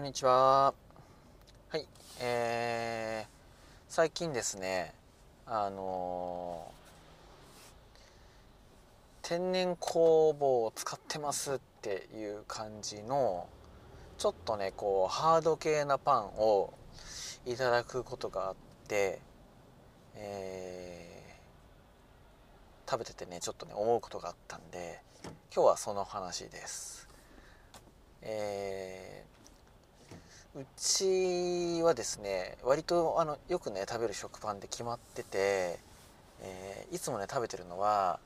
こんにちは。はい、えー、最近ですね、あのー、天然酵母を使ってますっていう感じのちょっとねこうハード系なパンをいただくことがあって、えー、食べててねちょっとね思うことがあったんで今日はその話です。えー、うちはですね割とあのよくね食べる食パンで決まってて、えー、いつもね食べてるのは、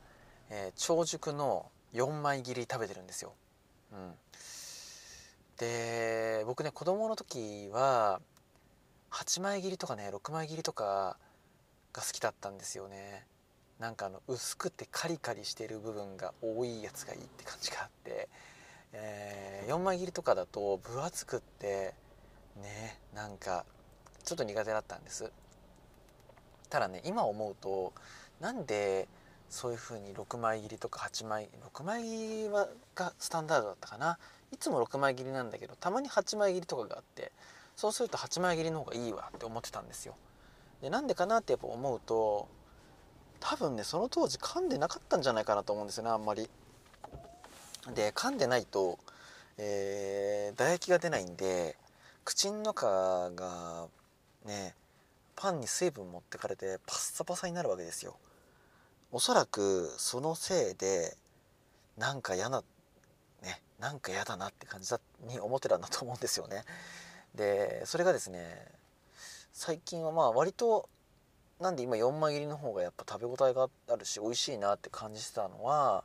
えー、長熟の4枚切り食べてるんですよ。うん、で僕ね子供の時は8枚切りとかね6枚切りとかが好きだったんですよね。なんかあの薄くてカリカリしてる部分が多いやつがいいって感じがあってえー、4枚切りとかだと分厚くってねなんかちょっと苦手だったんです。ただね今思うとなんでそういう風に6枚切りとか8枚6枚切りはがスタンダードだったかな。いつも6枚切りなんだけどたまに8枚切りとかがあってそうすると8枚切りの方がいいわって思ってたんですよ。でなんでかなってやっぱ思うと多分ねその当時噛んでなかったんじゃないかなと思うんですよねあんまり。で噛んでないと、えー、唾液が出ないんで口の中がねパンに水分持ってかれてパッサパサになるわけですよ。おそらくそのせいでなんか嫌なねなんか嫌だなって感じだに思ってたんだと思うんですよね。でそれがですね最近はまあ割となんで今4枚切りの方がやっぱ食べ応えがあるし美味しいなって感じてたのは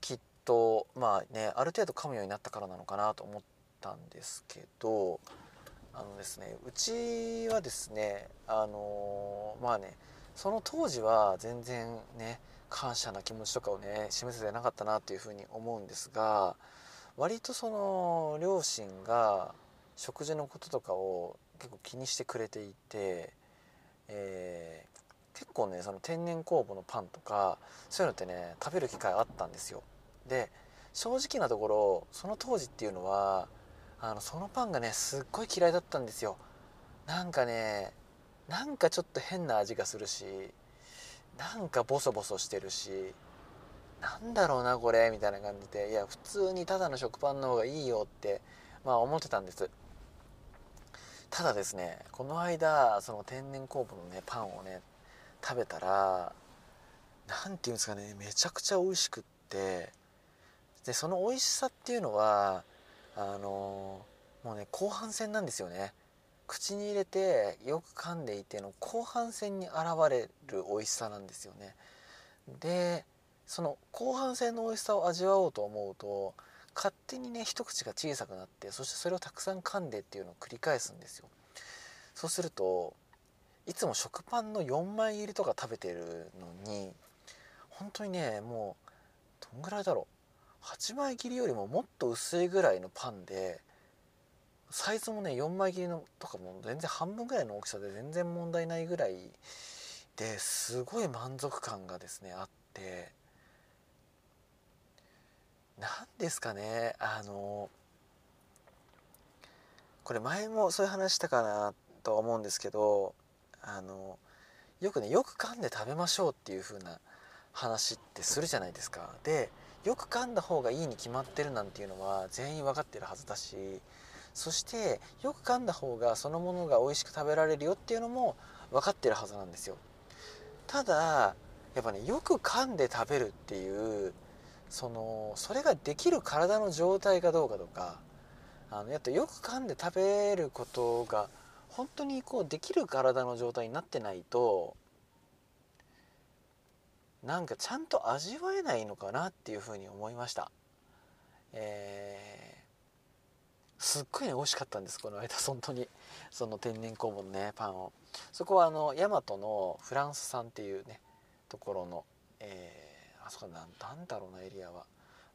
きっとまあねある程度噛むようになったからなのかなと思ったんですけどあのですねうちはですねあのまあねその当時は全然ね感謝な気持ちとかをね示せてなかったなっていうふうに思うんですが割とその両親が食事のこととかを結構気にしてくれていて、えー、結構ねその天然酵母のパンとかそういうのってね食べる機会あったんですよ。で正直なところその当時っていうのはあのそのパンがねすっごい嫌いだったんですよ。なんかねなんかちょっと変な味がするしなんかボソボソしてるしなんだろうなこれみたいな感じでいや普通にただの食パンの方がいいよってまあ思ってたんです。ただですねこの間その天然酵母のねパンをね食べたら何て言うんですかねめちゃくちゃ美味しくってでその美味しさっていうのはあのもうね後半戦なんですよね。口に入れてよく噛んでいての後半戦に現れる美味しさなんですよね。でその後半戦の美味しさを味わおうと思うと勝手にね一口が小さくなってそしてそれをたくさん噛んでっていうのを繰り返すんですよ。そうするといつも食パンの4枚入りとか食べてるのに本当にねもうどんぐらいだろう。8枚切りよりももっと薄いぐらいのパンでサイズもね4枚切りのとかも全然半分ぐらいの大きさで全然問題ないぐらいですごい満足感がですねあって何ですかねあのこれ前もそういう話したかなとは思うんですけどあのよくねよく噛んで食べましょうっていう風な話ってするじゃないですか。でよく噛んだ方がいいに決まってるなんていうのは全員分かってるはずだしそしてよく噛んだ方がそのものが美味しく食べられるよっていうのも分かってるはずなんですよ。ただやっぱねよく噛んで食べるっていうそのそれができる体の状態かどうかとかあのやっぱよく噛んで食べることが本当にこうできる体の状態になってないとなんかちゃんと味わえないのかなっていうふうに思いました。えー、すっごいね美味しかったんですこの間本当に。その天然酵母のねパンを。そこはあの大和のフランス産っていうねところの、えー、あそこなんなんだろうなエリアは。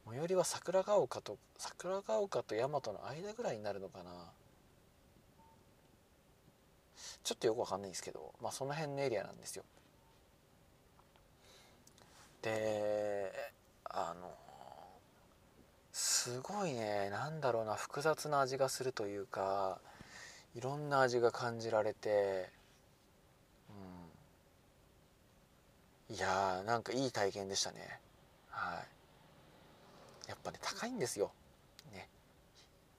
最寄りは桜ヶ丘と桜ヶ丘と大和の間ぐらいになるのかな。ちょっとよくわかんないんですけどまあその辺のエリアなんですよ。であのすごいねなんだろうな複雑な味がするというかいろんな味が感じられて、うん、いやーなんかいい体験でしたね。はい。やっぱね高いんですよ。ね。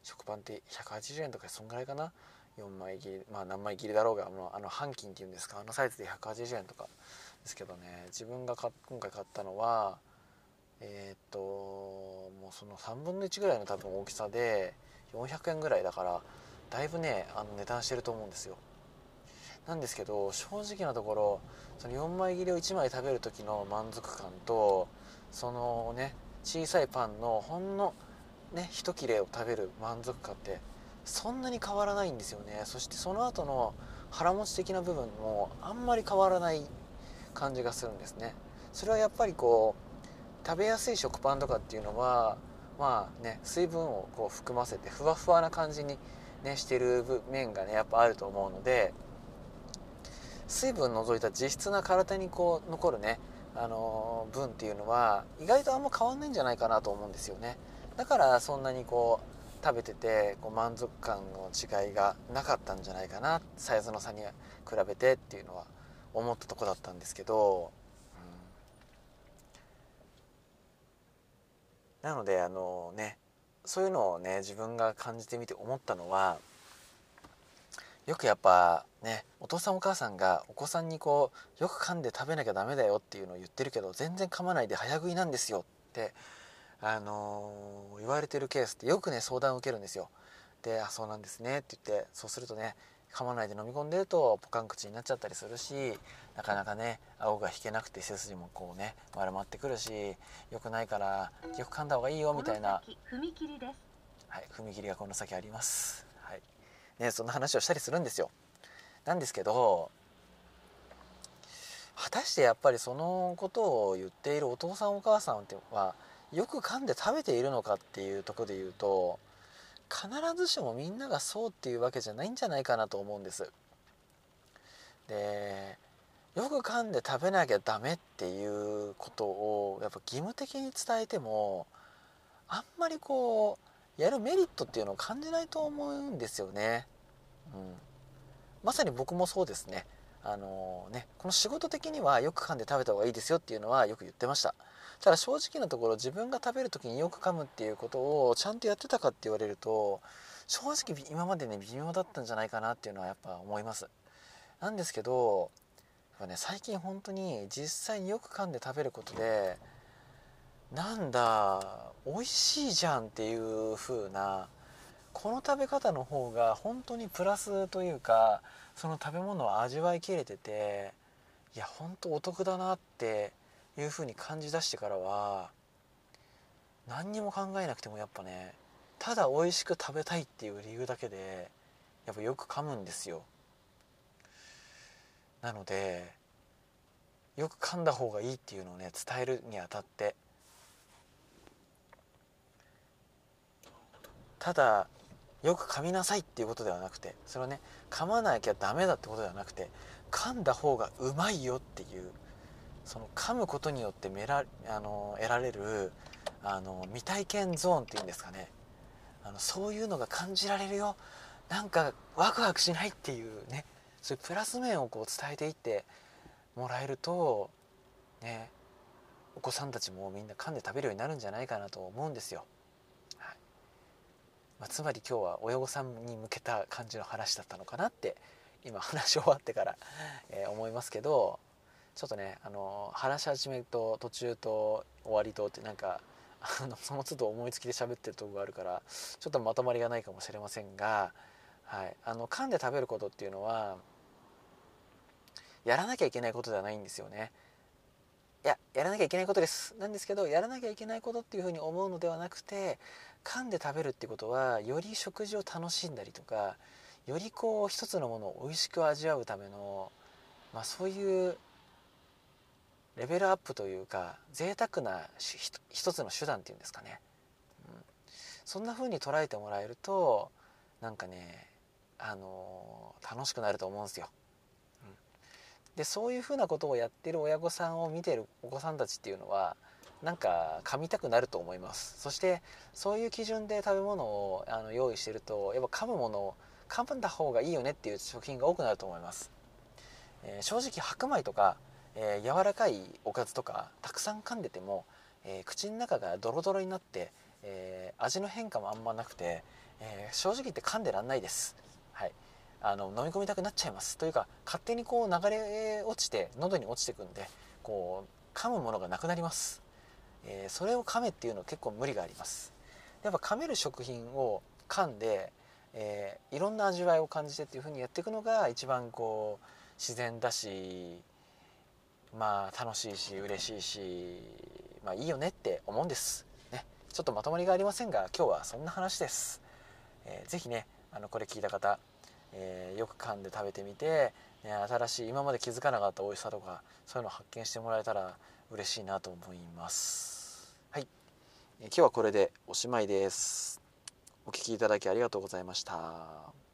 食パンって180円とかそんぐらいかな？4枚切りまあ何枚切りだろうがあの半斤っていうんですか？あのサイズで180円とか。ですけどね自分が今回買ったのはえー、っともうその3分の1ぐらいの多分大きさで400円ぐらいだからだいぶねあの値段してると思うんですよ。なんですけど正直なところその4枚切りを1枚食べる時の満足感とそのね小さいパンのほんのね一切れを食べる満足感ってそんなに変わらないんですよね。そしてその後の腹持ち的な部分もあんまり変わらない感じがするんですね。それはやっぱりこう食べやすい食パンとかっていうのはまあね水分をこう含ませてふわふわな感じにねしてる面がねやっぱあると思うので水分除いた実質な体にこう残るねあの分っていうのは意外とあんま変わんないんじゃないかなと思うんですよね。だからそんなにこう食べててこう満足感の違いがなかったんじゃないかなサイズの差に比べてっていうのは。思ったとこだったんですけど、うん、なのであのねそういうのをね自分が感じてみて思ったのはよくやっぱねお父さんお母さんがお子さんにこうよく噛んで食べなきゃダメだよっていうのを言ってるけど全然噛まないで早食いなんですよってあのー、言われてるケースってよくね相談を受けるんですよ。で「あそうなんですね」って言ってそうするとね噛まないで飲み込んでるとポカン口になっちゃったりするしなかなかね顎が引けなくて背筋もこうね丸まってくるしよくないからよく噛んだ方がいいよみたいな。踏切です。はい踏切がこの先あります。はい。ねそんな話をしたりするんですよ。なんですけど果たしてやっぱりそのことを言っているお父さんお母さんはよく噛んで食べているのかっていうとこで言うと必ずしもみんながそうっていうわけじゃないんじゃないかなと思うんです。でよく噛んで食べなきゃダメっていうことをやっぱ義務的に伝えてもあんまりこうやるメリットっていうのを感じないと思うんですよね。うん、まさに僕もそうですね。あのねこの仕事的にはよく噛んで食べた方がいいですよっていうのはよく言ってました。ただ正直なところ自分が食べる時によく噛むっていうことをちゃんとやってたかって言われると正直今までね微妙だったんじゃないかなっていうのはやっぱ思いますなんですけどやっぱね最近本当に実際によく噛んで食べることでなんだ美味しいじゃんっていう風なこの食べ方の方が本当にプラスというかその食べ物を味わいきれてていや本当お得だなっていうふうに感じ出してからは何にも考えなくてもやっぱねただ美味しく食べたいっていう理由だけでやっぱよく噛むんですよ。なのでよく噛んだ方がいいっていうのをね伝えるにあたって。ただよく噛みなさいっていうことではなくてそれはね噛まなきゃダメだってことではなくて噛んだ方がうまいよっていうその噛むことによってめらあの得られるあの未体験ゾーンっていうんですかねあのそういうのが感じられるよなんかワクワクしないっていうねそういうプラス面をこう伝えていってもらえるとねお子さんたちもみんな噛んで食べるようになるんじゃないかなと思うんですよ。まあ、つまり今日は親御さんに向けた感じの話だったのかなって今話し終わってから、え、思いますけどちょっとねあの話し始めと途中と終わりとってなんかあのその都度思いつきで喋ってるとこがあるからちょっとまとまりがないかもしれませんが、はい、あの噛んで食べることっていうのはやらなきゃいけないことではないんですよね。いややらなきゃいけないことです。なんですけどやらなきゃいけないことっていうふうに思うのではなくて噛んで食べるってことはより食事を楽しんだりとかよりこう一つのものを美味しく味わうための、まあ、そういうレベルアップというか贅沢な一つの手段っていうんですかね、うん、そんな風に捉えてもらえるとなんかねあの楽しくなると思うんですよ。でそういうふうなことをやってる親御さんを見てるお子さんたちっていうのはなんか噛みたくなると思います。そしてそういう基準で食べ物をあの用意してるとやっぱ噛むものを噛んだ方がいいよねっていう食品が多くなると思います、えー、正直白米とか、えー、柔らかいおかずとかたくさん噛んでても、えー、口の中がドロドロになって、え味の変化もあんまなくて、え正直言って噛んでらんないです。あの飲み込みたくなっちゃいます。というか勝手にこう流れ落ちて喉に落ちてくんでこう噛むものがなくなります。えー、それを噛めっていうのは結構無理があります。やっぱ噛める食品を噛んで、えー、いろんな味わいを感じてっていうふうにやっていくのが一番こう自然だしまあ楽しいし嬉しいしまあいいよねって思うんです、ね、ちょっとまとまりがありませんが今日はそんな話です、えー、ぜねあのこれ聞いた方、えー、よく噛んで食べてみて、ね、新しい今まで気づかなかった美味しさとかそういうのを発見してもらえたら嬉しいなと思います。はい。え今日はこれでおしまいです。お聴きいただきありがとうございました。